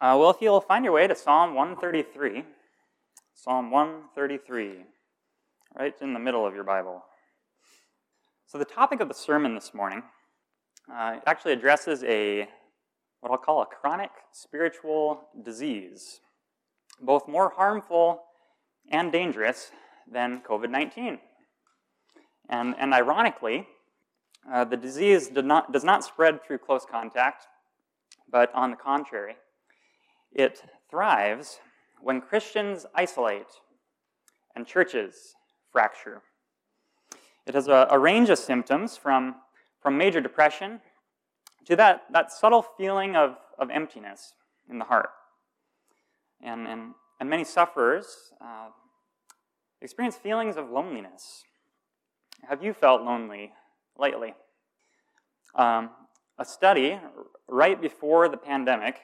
Uh, well, if you'll find your way to Psalm 133, Psalm 133, right in the middle of your Bible. So, the topic of the sermon this morning uh, actually addresses a what I'll call a chronic spiritual disease, both more harmful and dangerous than COVID 19. And, and ironically, uh, the disease not, does not spread through close contact, but on the contrary, it thrives when Christians isolate and churches fracture. It has a, a, range of symptoms from, from major depression to that, that subtle feeling of, of emptiness in the heart. And, and, and many sufferers uh, experience feelings of loneliness. Have you felt lonely lately? Um, a study right before the pandemic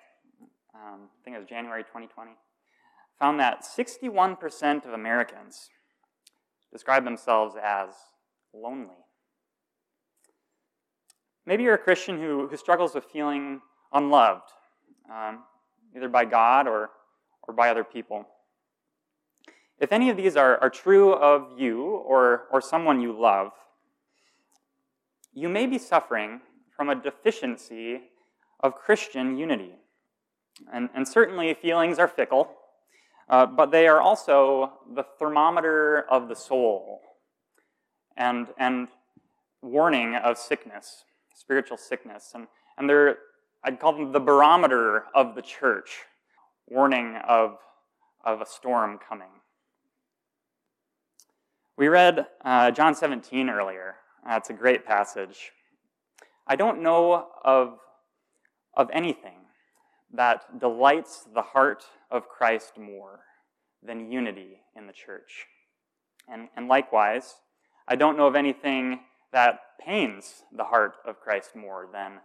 um, I think it was January 2020, found that 61% of Americans describe themselves as lonely. Maybe you're a Christian who, who struggles with feeling unloved, um, either by God or, or by other people. If any of these are, are true of you or, or someone you love, you may be suffering from a deficiency of Christian unity. And, and certainly feelings are fickle, uh, but they are also the thermometer of the soul and, and warning of sickness, spiritual sickness. And, and they're, I'd call them the barometer of the church, warning of, of a storm coming. We read uh, John 17 earlier. That's a great passage. I don't know of, of anything that delights the heart of Christ more than unity in the church. And, and likewise, I don't know of anything that pains the heart of Christ more than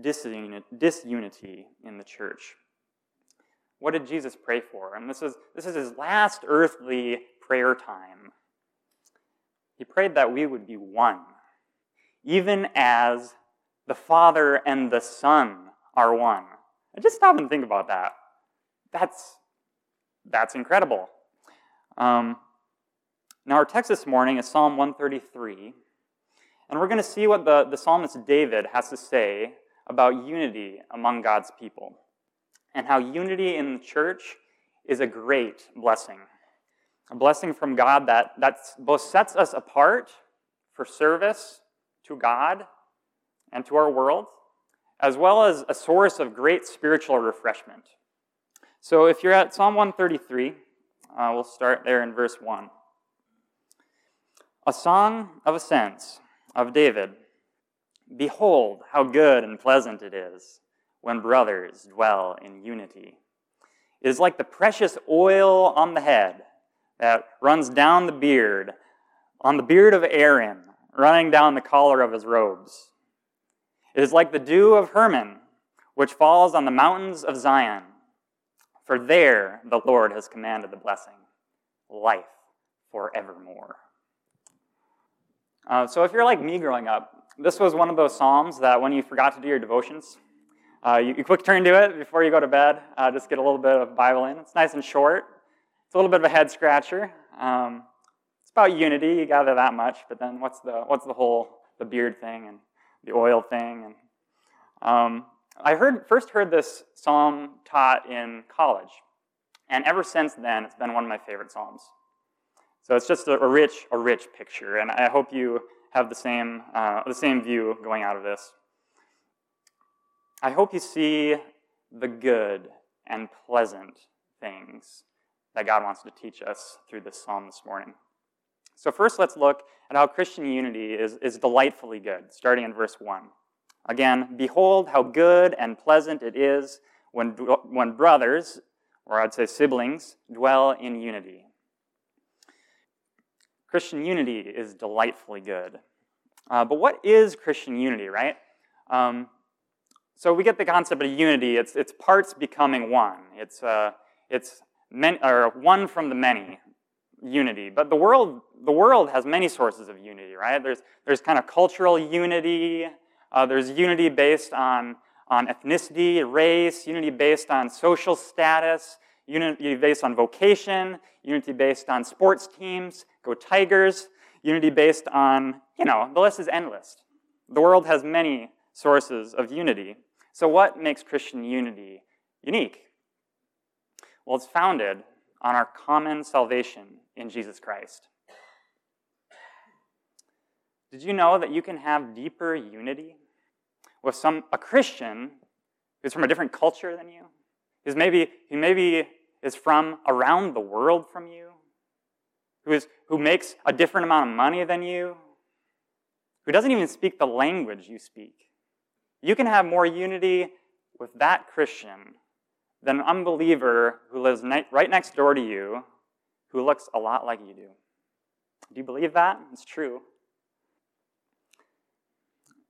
disunity in the church. What did Jesus pray for? And this is, this is his last earthly prayer time. He prayed that we would be one, even as the Father and the Son are one. And just stop and think about that. That's, that's incredible. Um, now, our text this morning is Psalm 133, and we're going to see what the, the psalmist David has to say about unity among God's people and how unity in the church is a great blessing. A blessing from God that, that both sets us apart for service to God and to our world, as well as a source of great spiritual refreshment. So if you're at Psalm 133, uh, we'll start there in verse 1. A song of ascents of David. Behold, how good and pleasant it is when brothers dwell in unity. It is like the precious oil on the head that runs down the beard, on the beard of Aaron, running down the collar of his robes it is like the dew of Hermon, which falls on the mountains of Zion. For there the Lord has commanded the blessing, life forevermore. Uh, so if you're like me growing up, this was one of those psalms that when you forgot to do your devotions, uh, you, you, quick turn to it before you go to bed. Uh, just get a little bit of Bible in. It's nice and short. It's a little bit of a head scratcher. Um, it's about unity. You gather that much, but then what's the what's the whole the beard thing and the oil thing. And um, I heard first heard this psalm taught in college, and ever since then, it's been one of my favorite psalms. So it's just a, a rich, a rich picture, and I hope you have the same, uh, the same view going out of this. I hope you see the good and pleasant things that God wants to teach us through this psalm this morning. So, first, let's look at how Christian unity is, is delightfully good, starting in verse 1. Again, behold how good and pleasant it is when, when brothers, or I'd say siblings, dwell in unity. Christian unity is delightfully good. Uh, but what is Christian unity, right? Um, so we get the concept of unity. It's, it's parts becoming one. It's, uh, it's many, or one from the many unity. But the world, the world has many sources of unity, right? There's, there's kind of cultural unity. Uh, there's unity based on, on ethnicity, race, unity based on social status, unity based on vocation, unity based on sports teams, go Tigers, unity based on, you know, the list is endless. The world has many sources of unity. So, what makes Christian unity unique? Well, it's founded on our common salvation in Jesus Christ. Did you know that you can have deeper unity with some a Christian who's from a different culture than you? Who's maybe who maybe is from around the world from you? Who is who makes a different amount of money than you? Who doesn't even speak the language you speak? You can have more unity with that Christian than an unbeliever who lives right next door to you who looks a lot like you do. Do you believe that? It's true.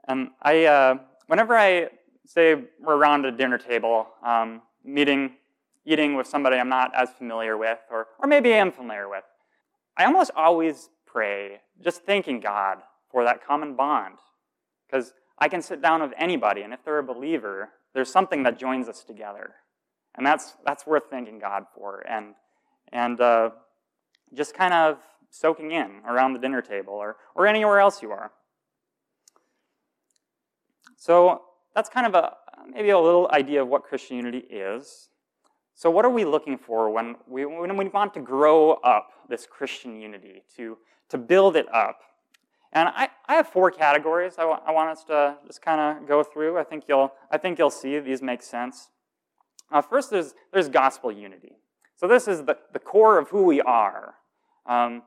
And I, uh, whenever I say we're around a dinner table, um, meeting, eating with somebody I'm not as familiar with, or, or maybe I am familiar with, I almost always pray, just thanking God for that common bond. Because I can sit down with anybody, and if they're a believer, there's something that joins us together. And that's, that's worth thanking God for. And, and uh, just kind of soaking in around the dinner table or, or anywhere else you are. So that's kind of a maybe a little idea of what Christian unity is. So what are we looking for when we, when we want to grow up this Christian unity, to, to build it up? And I, I have four categories I, I want us to just kind of go through. I think you'll, I think you'll see these make sense. Uh, first, there's, there's gospel unity. So this is the, the core of who we are. Um,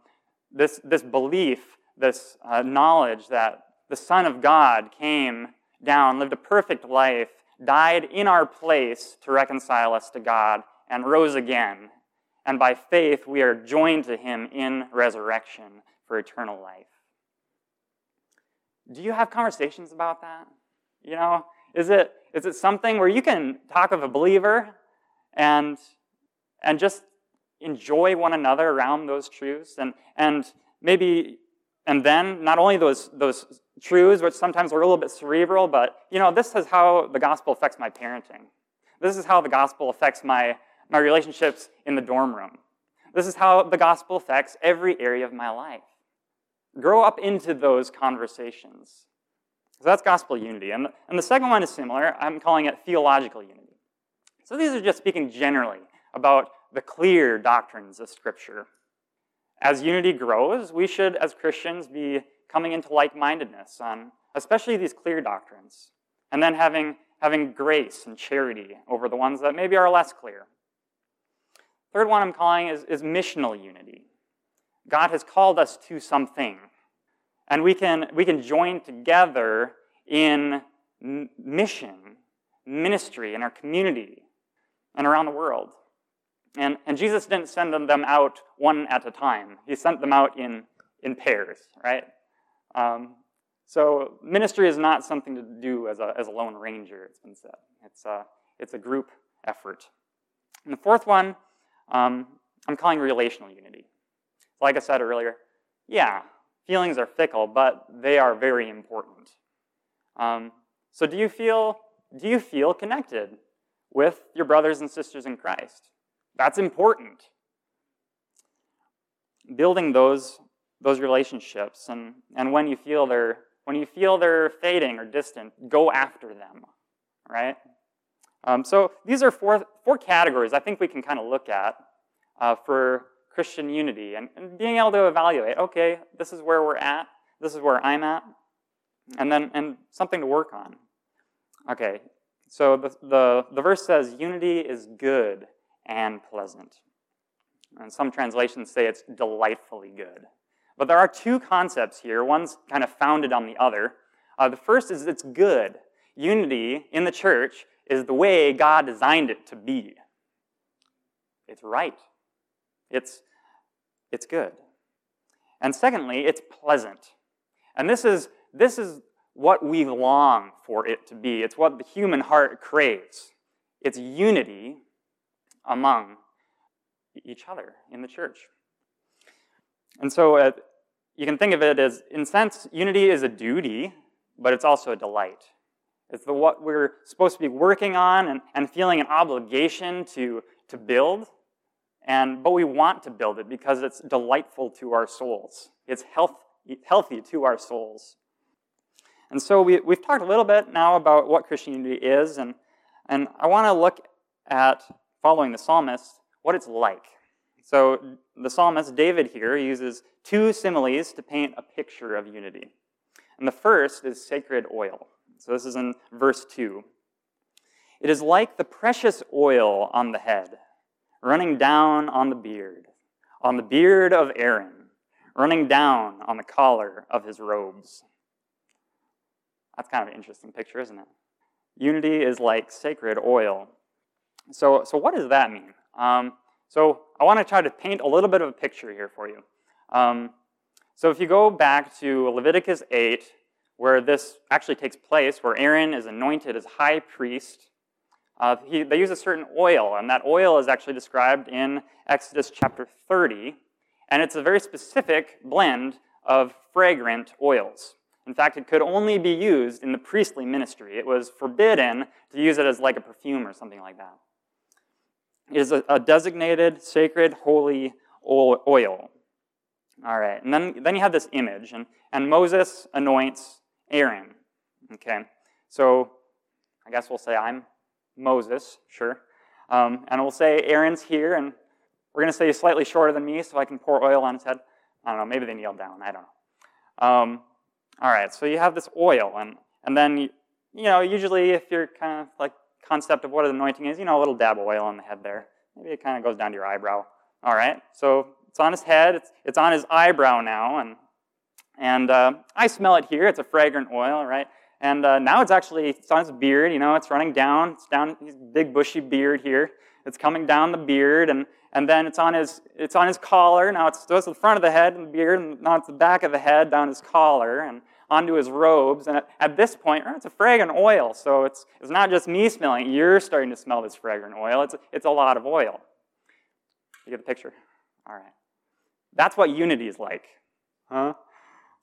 this, this belief, this uh, knowledge that the Son of God came down, lived a perfect life, died in our place to reconcile us to God, and rose again. And by faith, we are joined to him in resurrection for eternal life. Do you have conversations about that? You know, is it, is it something where you can talk with a believer and, and just enjoy one another around those truths? And, and maybe, and then not only those, those truths, which sometimes are a little bit cerebral, but, you know, this is how the gospel affects my parenting. This is how the gospel affects my, my relationships in the dorm room. This is how the gospel affects every area of my life. Grow up into those conversations. So that's gospel unity. And and the second one is similar. I'm calling it theological unity. So these are just speaking generally about the clear doctrines of Scripture. As unity grows, we should, as Christians, be coming into like mindedness on especially these clear doctrines, and then having, having grace and charity over the ones that maybe are less clear. Third one I'm calling is, is missional unity. God has called us to something and we can, we can join together in mission, ministry in our community and around the world. And, and Jesus didn't send them out one at a time. He sent them out in, in pairs, right? Um, so ministry is not something to do as a, as a lone ranger, it's been said. It's a, it's a group effort. And the fourth one, um, I'm calling relational unity. Like I said earlier, yeah, Feelings are fickle, but they are very important. Um, so do you feel do you feel connected with your brothers and sisters in Christ? That's important. Building those those relationships and, and when you feel they're when you feel they're fading or distant, go after them. Right? Um, so these are four four categories I think we can kind of look at uh, for Christian unity and, and being able to evaluate, okay, this is where we're at, this is where I'm at, and then and something to work on. Okay, so the, the, the verse says, unity is good and pleasant. And some translations say it's delightfully good. But there are two concepts here. One's kind of founded on the other. Uh, the first is it's good. Unity in the church is the way God designed it to be. It's right. It's, it's good. And secondly, it's pleasant. And this is, this is what we long for it to be. It's what the human heart craves. It's unity among each other in the church. And so uh, you can think of it as, in sense, unity is a duty, but it's also a delight. It's the, what we're supposed to be working on and, and feeling an obligation to, to build. And, but we want to build it because it's delightful to our souls. It's health, healthy to our souls. And so we, we've talked a little bit now about what Christianity is, and, and I want to look at, following the psalmist, what it's like. So the psalmist David here uses two similes to paint a picture of unity. And the first is sacred oil. So this is in verse 2. It is like the precious oil on the head, running down on the beard, on the beard of Aaron, running down on the collar of his robes. That's kind of an interesting picture, isn't it? Unity is like sacred oil. So, so what does that mean? Um, so I want to try to paint a little bit of a picture here for you. Um, so if you go back to Leviticus 8, where this actually takes place, where Aaron is anointed as high priest, uh, he, they use a certain oil, and that oil is actually described in Exodus chapter 30, and it's a very specific blend of fragrant oils. In fact, it could only be used in the priestly ministry. It was forbidden to use it as like a perfume or something like that is a, a designated sacred holy oil. All right, and then, then you have this image, and, and Moses anoints Aaron. Okay, so I guess we'll say I'm Moses, sure. Um, and we'll say Aaron's here, and we're going to say he's slightly shorter than me so I can pour oil on his head. I don't know, maybe they kneel down, I don't know. Um, all right, so you have this oil, and, and then, you, you know, usually if you're kind of like concept of what anointing is, you know, a little dab of oil on the head there. Maybe it kind of goes down to your eyebrow. All right, so it's on his head, it's, it's on his eyebrow now, and, and uh, I smell it here. It's a fragrant oil, right? And uh, now it's actually, it's on his beard, you know, it's running down, it's down his big bushy beard here. It's coming down the beard, and, and then it's on his, it's on his collar. Now it's, so it's the front of the head and the beard, and now it's the back of the head down his collar. And onto his robes. And at, at this point, it's a fragrant oil. So it's, it's not just me smelling. You're starting to smell this fragrant oil. It's, it's a lot of oil. You get the picture? All right. That's what unity is like. Huh?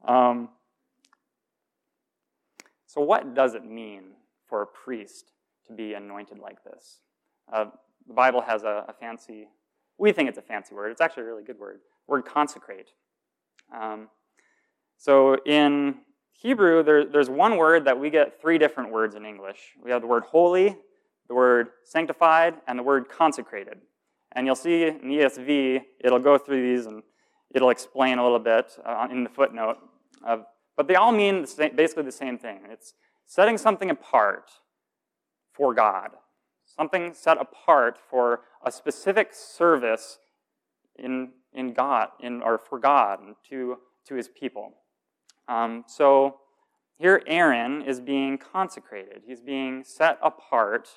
Um, so, what does it mean for a priest to be anointed like this? Uh, the Bible has a, a, fancy, we think it's a fancy word. It's actually a really good word. Word consecrate. Um, so in Hebrew, there, there's one word that we get three different words in English. We have the word holy, the word sanctified, and the word consecrated. And you'll see in ESV, it'll go through these and it'll explain a little bit uh, in the footnote. But they all mean the same, basically the same thing. It's setting something apart for God, something set apart for a specific service in, in God, in, or for God to, to his people. Um, so here, Aaron is being consecrated. He's being set apart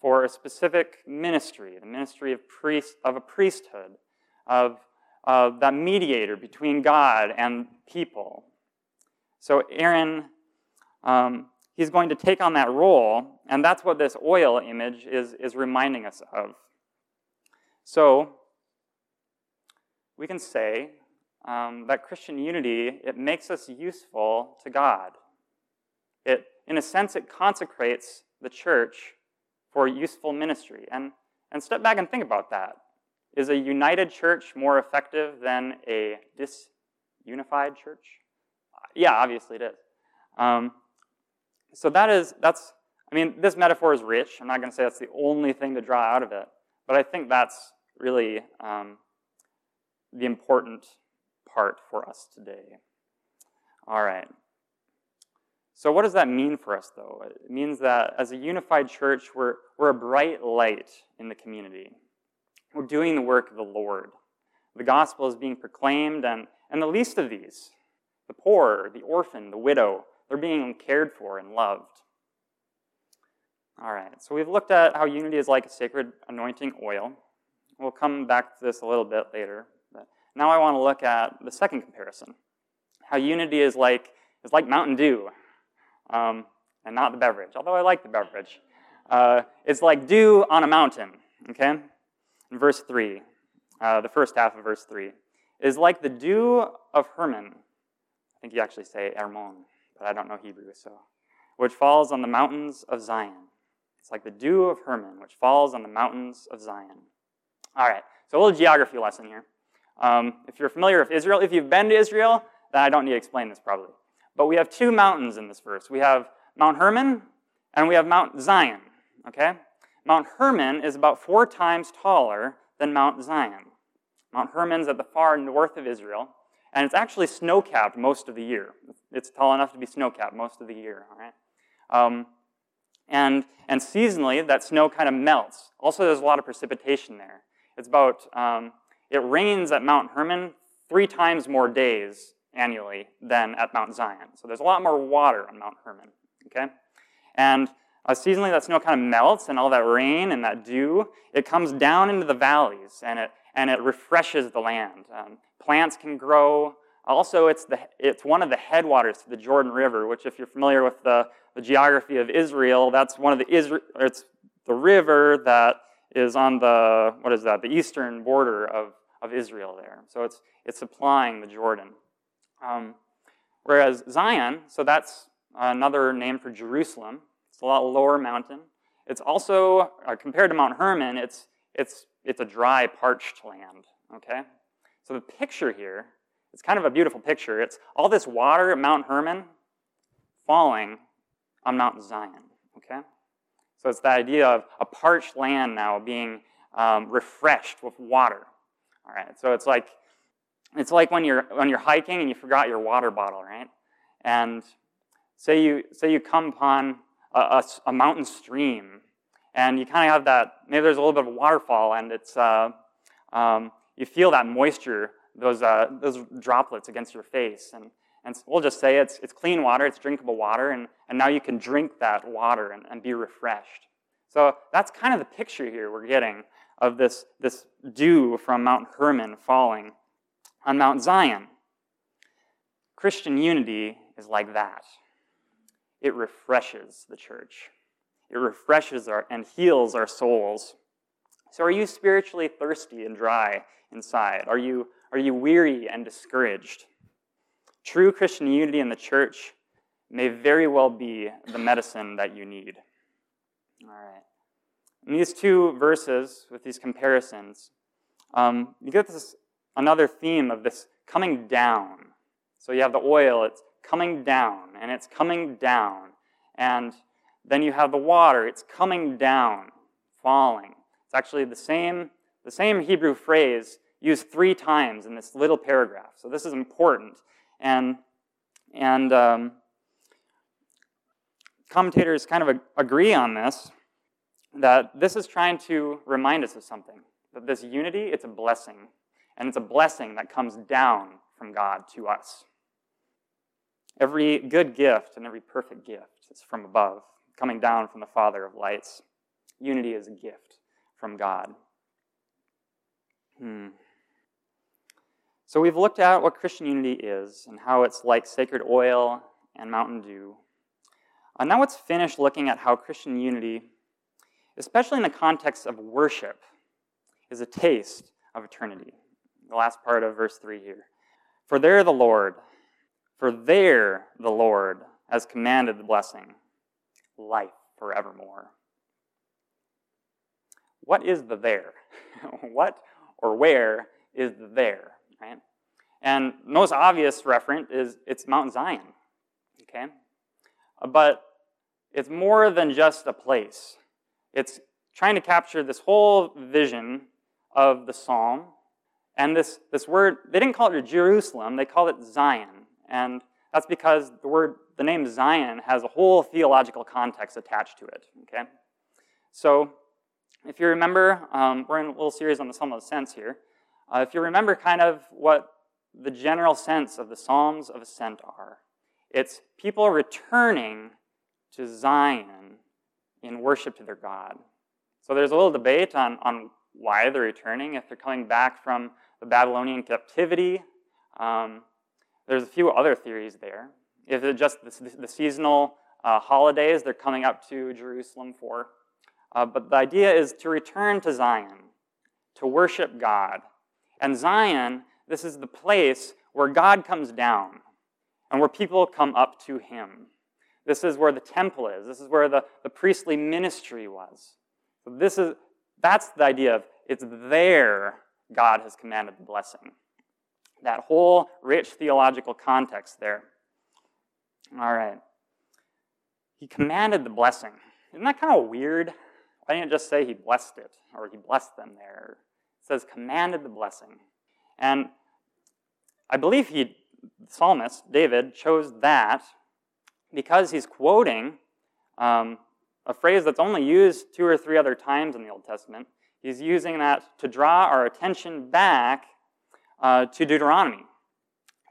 for a specific ministry, the ministry of priest of a priesthood, of that mediator between God and people. So Aaron, um, he's going to take on that role, and that's what this oil image is, is reminding us of. So we can say um, that Christian unity, it makes us useful to God. It, in a sense, it consecrates the church for useful ministry. And, and step back and think about that. Is a united church more effective than a disunified church? Yeah, obviously it is. Um, so that is, that's, I mean, this metaphor is rich. I'm not going to say that's the only thing to draw out of it, but I think that's really um, the important part for us today. All right. So, what does that mean for us, though? It means that as a unified church, we're, we're a bright light in the community. We're doing the work of the Lord. The gospel is being proclaimed, and, and the least of these, the poor, the orphan, the widow, they're being cared for and loved. All right, so we've looked at how unity is like a sacred anointing oil. We'll come back to this a little bit later. Now I want to look at the second comparison how unity is like, is like Mountain Dew, um, and not the beverage, although I like the beverage. Uh, it's like dew on a mountain, okay? In verse 3, uh, the first half of verse 3, is like the dew of Hermon. I think you actually say Hermon, but I don't know Hebrew, so. Which falls on the mountains of Zion. It's like the dew of Hermon, which falls on the mountains of Zion. All right, so a little geography lesson here. Um, if you're familiar with Israel, if you've been to Israel, then I don't need to explain this probably. But we have two mountains in this verse. We have Mount Hermon and we have Mount Zion. Okay? Mount Hermon is about four times taller than Mount Zion. Mount Hermon's at the far north of Israel, and it's actually snow capped most of the year. It's tall enough to be snow capped most of the year. All right? Um, and, and seasonally, that snow kind of melts. Also, there's a lot of precipitation there. It's about, um, it rains at Mount Hermon three times more days annually than at Mount Zion. So there's a lot more water on Mount Hermon, okay? And uh, seasonally, that snow kind of melts, and all that rain and that dew, it comes down into the valleys, and it, and it refreshes the land. Um, plants can grow. Also, it's, the, it's one of the headwaters to the Jordan River, which, if you're familiar with the, the geography of Israel, that's one of the Israel, it's the river that is on the, what is that, the eastern border of, of Israel there. So it's, it's supplying the Jordan. Um, whereas Zion, so that's another name for Jerusalem, it's a lot lower mountain. It's also, uh, compared to Mount Hermon, it's, it's, it's a dry, parched land, okay? So the picture here, it's kind of a beautiful picture. It's all this water at Mount Hermon falling on Mount Zion, okay? So it's the idea of a parched land now being um, refreshed with water. All right, so it's like it's like when you're when you're hiking and you forgot your water bottle, right? And say you say you come upon a, a, a mountain stream, and you kind of have that. Maybe there's a little bit of waterfall, and it's uh, um, you feel that moisture, those uh, those droplets against your face, and and we'll just say it's it's clean water, it's drinkable water, and and now you can drink that water and, and be refreshed. So that's kind of the picture here we're getting of this this dew from Mount Hermon falling on Mount Zion. Christian unity is like that. It refreshes the church. It refreshes our, and heals our souls. So, are you spiritually thirsty and dry inside? Are you, are you weary and discouraged? True Christian unity in the church may very well be the medicine that you need. All right. In these two verses, with these comparisons, um, you get this another theme of this coming down. So you have the oil, it's coming down, and it's coming down. And then you have the water, it's coming down, falling. It's actually the same, the same Hebrew phrase used three times in this little paragraph. So this is important. And, and um, commentators kind of agree on this that this is trying to remind us of something that this unity, it's a blessing. And it's a blessing that comes down from God to us. Every good gift and every perfect gift is from above, coming down from the Father of lights. Unity is a gift from God. Hmm. So we've looked at what Christian unity is and how it's like sacred oil and Mountain Dew. And uh, now let's finish looking at how Christian unity, especially in the context of worship, is a taste of eternity the last part of verse 3 here. For there the Lord, for there the Lord has commanded the blessing, life forevermore. What is the there? what or where is the there, right? And most obvious reference is it's Mount Zion, okay? But it's more than just a place. It's trying to capture this whole vision of the psalm and this, this word, they didn't call it Jerusalem, they called it Zion. And that's because the word, the name Zion has a whole theological context attached to it. Okay? So, if you remember, um, we're in a little series on the Psalm of Ascents here. Uh, if you remember kind of what the general sense of the Psalms of Ascent are, it's people returning to Zion in worship to their God. So there's a little debate on, on why they're returning, if they're coming back from the Babylonian captivity. Um, there's a few other theories there. If it's just the, the seasonal uh, holidays they're coming up to Jerusalem for. Uh, but the idea is to return to Zion, to worship God. And Zion, this is the place where God comes down and where people come up to him. This is where the temple is. This is where the, the priestly ministry was. So this is that's the idea of it's there God has commanded the blessing. That whole rich theological context there. All right. He commanded the blessing. Isn't that kind of weird? Why didn't it just say he blessed it or he blessed them there? Says commanded the blessing. And I believe he, the psalmist, David, chose that because he's quoting um, a phrase that's only used two or three other times in the Old Testament. He's using that to draw our attention back uh, to Deuteronomy,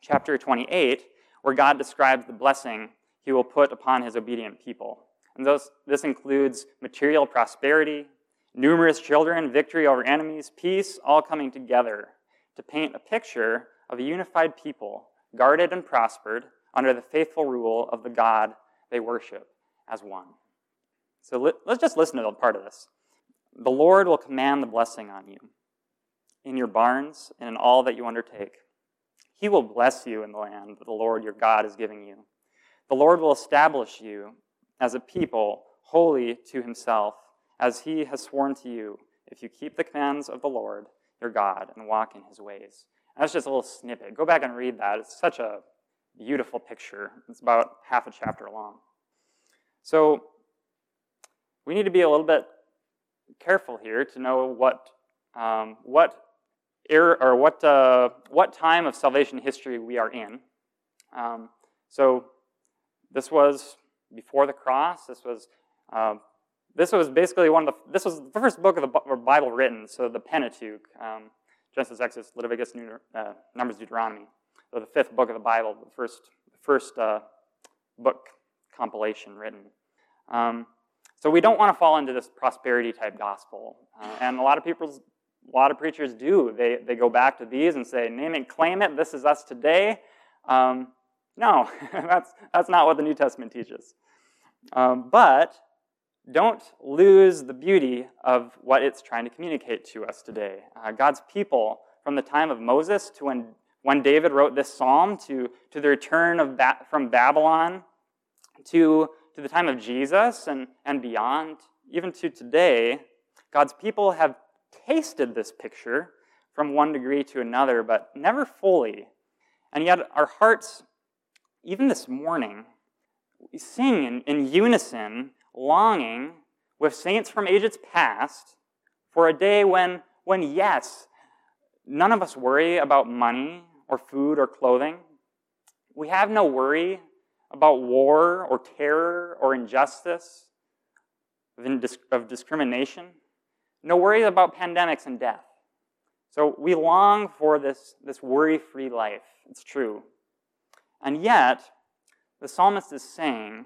chapter 28, where God describes the blessing he will put upon his obedient people. And those, this includes material prosperity, numerous children, victory over enemies, peace, all coming together to paint a picture of a unified people, guarded and prospered under the faithful rule of the God they worship as one. So let, us just listen to a part of this. The Lord will command the blessing on you in your barns and in all that you undertake. He will bless you in the land that the Lord your God is giving you. The Lord will establish you as a people holy to himself, as he has sworn to you, if you keep the commands of the Lord your God and walk in his ways. That's just a little snippet. Go back and read that. It's such a beautiful picture. It's about half a chapter long. So we need to be a little bit careful here to know what um, what era or what uh, what time of salvation history we are in. Um, so this was before the cross. This was um, this was basically one of the this was the first book of the Bible written. So the Pentateuch, um, Genesis, Exodus, Leviticus, uh, Numbers, Deuteronomy. So the fifth book of the Bible, the first first uh, book compilation written. Um, so we don't want to fall into this prosperity type gospel, uh, and a lot of people, a lot of preachers do. They they go back to these and say, "Name it, claim it. This is us today." Um, no, that's, that's not what the New Testament teaches. Um, but don't lose the beauty of what it's trying to communicate to us today. Uh, God's people, from the time of Moses to when, when David wrote this psalm, to, to the return of ba- from Babylon, to, to the time of Jesus and, and beyond, even to today, God's people have tasted this picture from one degree to another, but never fully. And yet our hearts even this morning, we sing in, in unison, longing with saints from ages past for a day when, when, yes, none of us worry about money or food or clothing. We have no worry about war or terror or injustice, of discrimination. No worry about pandemics and death. So we long for this, this worry free life. It's true. And yet, the psalmist is saying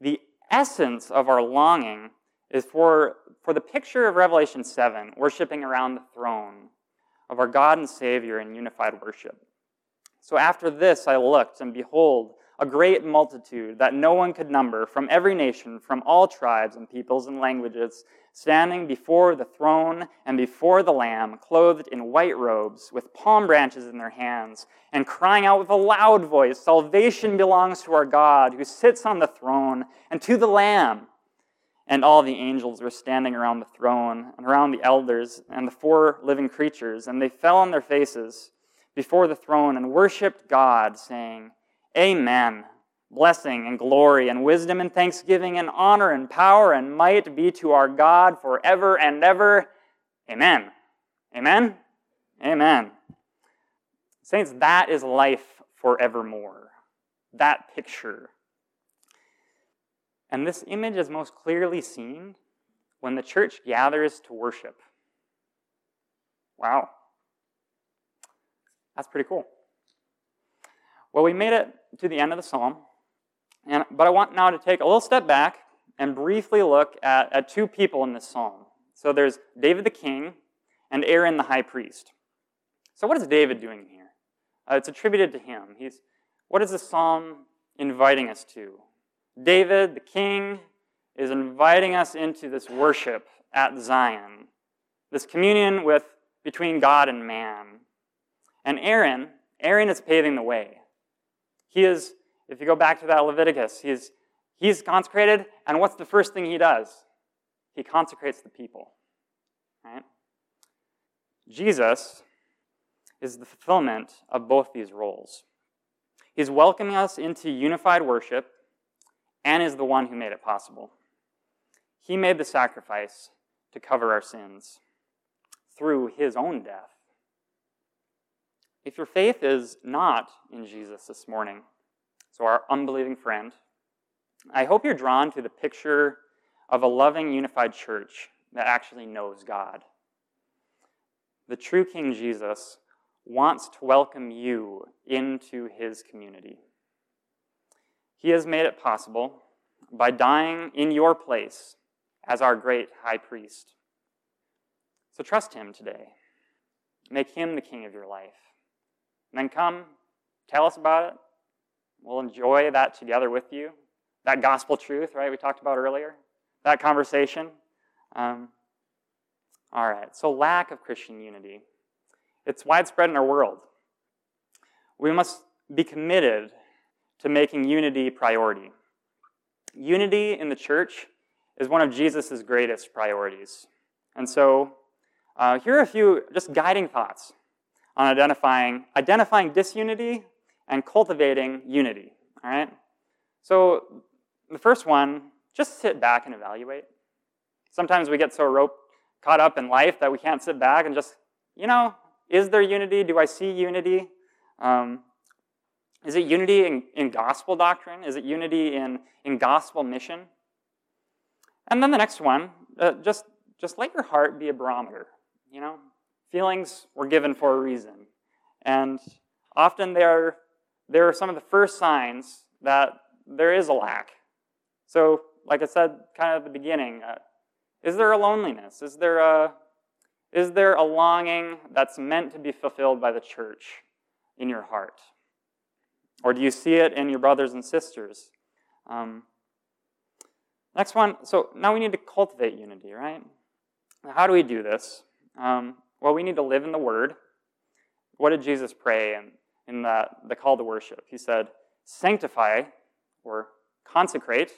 the essence of our longing is for, for the picture of Revelation 7, worshiping around the throne of our God and Savior in unified worship. So after this I looked, and behold, a great multitude that no one could number from every nation, from all tribes and peoples and languages, standing before the throne and before the Lamb, clothed in white robes, with palm branches in their hands, and crying out with a loud voice Salvation belongs to our God, who sits on the throne, and to the Lamb. And all the angels were standing around the throne, and around the elders, and the four living creatures, and they fell on their faces before the throne and worshiped God, saying, Amen. Blessing and glory and wisdom and thanksgiving and honor and power and might be to our God forever and ever. Amen. Amen. Amen. Saints, that is life forevermore. That picture. And this image is most clearly seen when the church gathers to worship. Wow. That's pretty cool. Well, we made it to the end of the psalm, and, but I want now to take a little step back and briefly look at, at two people in this psalm. So there's David the king and Aaron the high priest. So, what is David doing here? Uh, it's attributed to him. He's, what is the psalm inviting us to? David, the king, is inviting us into this worship at Zion, this communion with between God and man. And Aaron, Aaron is paving the way. He is, if you go back to that Leviticus, he's he's consecrated, and what's the first thing he does? He consecrates the people. Right? Jesus is the fulfillment of both these roles. He's welcoming us into unified worship and is the one who made it possible. He made the sacrifice to cover our sins through his own death. If your faith is not in Jesus this morning, so our unbelieving friend, I hope you're drawn to the picture of a loving, unified church that actually knows God. The true King Jesus wants to welcome you into his community. He has made it possible by dying in your place as our great high priest. So trust him today. Make him the king of your life. And then come, tell us about it. We'll enjoy that together with you. That gospel truth, right, we talked about earlier. That conversation. Um, all right, so lack of Christian unity. It's widespread in our world. We must be committed to making unity priority. Unity in the church is one of Jesus' greatest priorities. And so, uh, here are a few just guiding thoughts on identifying, identifying disunity and cultivating unity. All right? So, the first one, just sit back and evaluate. Sometimes we get so rope, caught up in life that we can't sit back and just, you know, is there unity? Do I see unity? Um, is it unity in, in gospel doctrine? Is it unity in, in gospel mission? And then the next one, uh, just, just let your heart be a barometer. You know, feelings were given for a reason. And often they are, they are some of the first signs that there is a lack. So, like I said kind of at the beginning, uh, is there a loneliness? Is there a, is there a longing that's meant to be fulfilled by the church in your heart? Or do you see it in your brothers and sisters? Um, next one, so now we need to cultivate unity, right? How do we do this? Um, well, we need to live in the Word. What did Jesus pray in, in the, the call to worship? He said, Sanctify or consecrate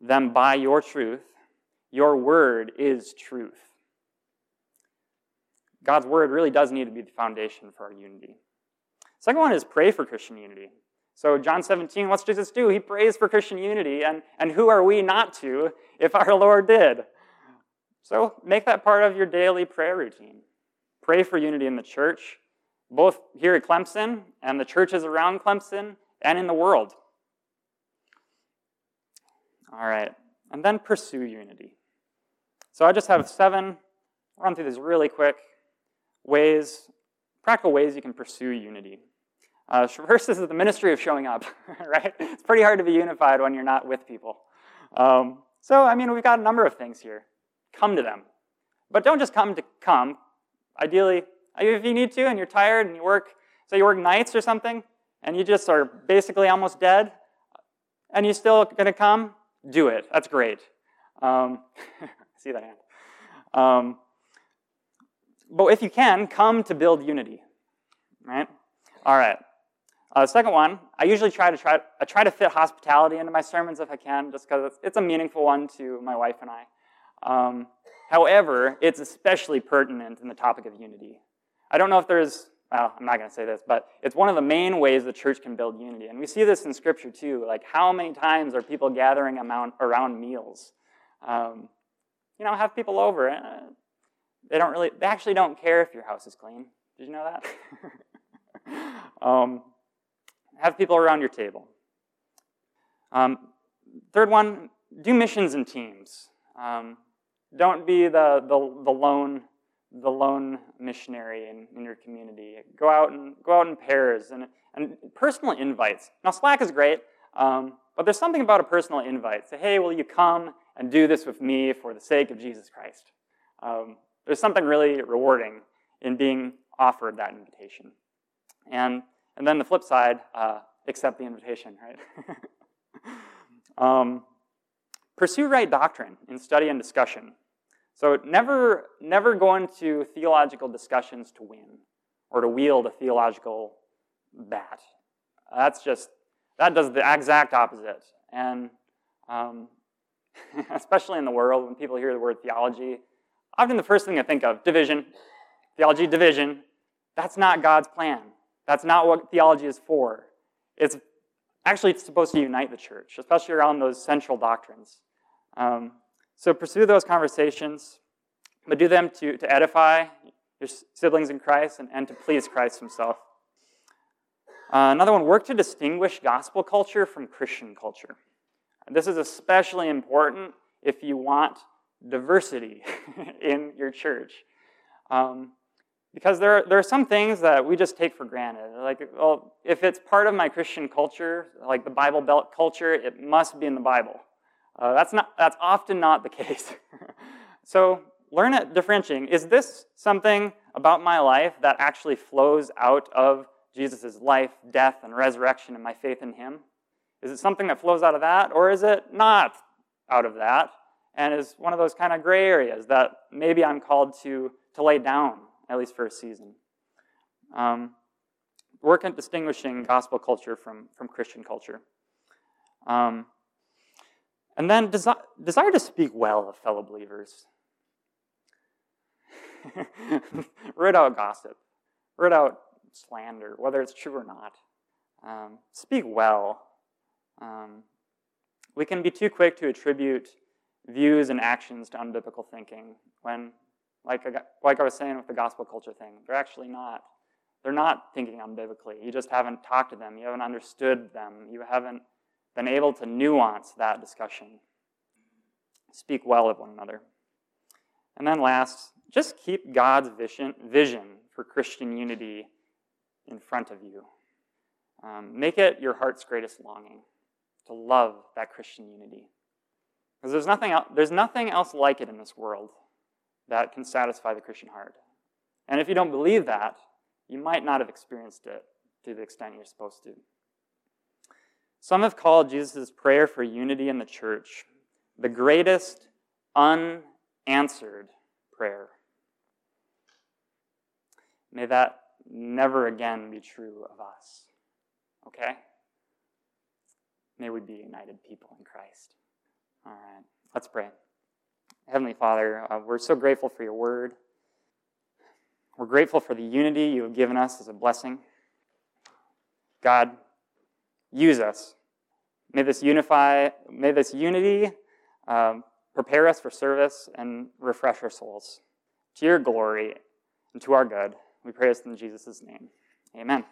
them by your truth. Your word is truth. God's word really does need to be the foundation for our unity. Second one is pray for Christian unity. So, John 17, what's Jesus do? He prays for Christian unity, and, and who are we not to if our Lord did? So, make that part of your daily prayer routine. Pray for unity in the church, both here at Clemson and the churches around Clemson and in the world. All right, and then pursue unity. So, I just have seven, run through these really quick ways, practical ways you can pursue unity. Uh, first is the ministry of showing up, right? It's pretty hard to be unified when you're not with people. Um, so, I mean, we've got a number of things here. Come to them. But don't just come to come. Ideally, if you need to and you're tired and you work, say you work nights or something, and you just are basically almost dead, and you're still going to come, do it. That's great. Um, see that hand. Um, but if you can, come to build unity. Right? All right. Uh, second one, I usually try to try, I try to fit hospitality into my sermons if I can, just because it's, it's, a meaningful one to my wife and I. Um, however, it's especially pertinent in the topic of unity. I don't know if there's, well, I'm not going to say this, but it's one of the main ways the church can build unity. And we see this in Scripture too. Like, how many times are people gathering around meals? Um, you know, have people over. Uh, they don't really, they actually don't care if your house is clean. Did you know that? um, have people around your table. Um, third one, do missions in teams. Um, don't be the, the, the, lone the lone missionary in, in your community. Go out and go out in pairs and, and personal invites. Now Slack is great, um, but there's something about a personal invite. Say, hey, will you come and do this with me for the sake of Jesus Christ? Um, there's something really rewarding in being offered that invitation. And, and then the flip side, uh, accept the invitation, right? um, pursue right doctrine in study and discussion. So never, never go into theological discussions to win or to wield a theological bat. That's just, that does the exact opposite. And um, especially in the world, when people hear the word theology, often the first thing they think of, division, theology, division. That's not God's plan. That's not what theology is for. It's actually it's supposed to unite the church, especially around those central doctrines. Um, so pursue those conversations, but do them to, to edify your siblings in Christ and, and to please Christ himself. Uh, another one, work to distinguish gospel culture from Christian culture. This is especially important if you want diversity in your church. Um, because there are, there are some things that we just take for granted. Like, well, if it's part of my Christian culture, like the Bible Belt culture, it must be in the Bible. Uh, that's, not, that's often not the case. so learn at differentiating. Is this something about my life that actually flows out of Jesus' life, death, and resurrection and my faith in him? Is it something that flows out of that, or is it not out of that and is one of those kind of gray areas that maybe I'm called to, to lay down, at least for a season? Um, work at distinguishing gospel culture from, from Christian culture. Um, and then desi- desire to speak well of fellow believers. Root out gossip. Root out slander, whether it's true or not. Um, speak well. Um, we can be too quick to attribute views and actions to unbiblical thinking when, like, like I was saying with the gospel culture thing, they're actually not. They're not thinking unbiblically. You just haven't talked to them. You haven't understood them. You haven't been able to nuance that discussion. Speak well of one another. And then last, just keep God's vision, vision for Christian unity in front of you. Um, make it your heart's greatest longing to love that Christian unity. Because there's nothing, there's nothing else like it in this world that can satisfy the Christian heart. And if you don't believe that, you might not have experienced it to the extent you're supposed to. Some have called Jesus' prayer for unity in the church the greatest unanswered prayer. May that never again be true of us. Okay? May we be united people in Christ. All right, let's pray. Heavenly Father, uh, we're so grateful for your word. We're grateful for the unity you have given us as a blessing. God, use us. May this unify, may this unity um, prepare us for service and refresh our souls. To your glory and to our good, we pray this in Jesus' name. Amen.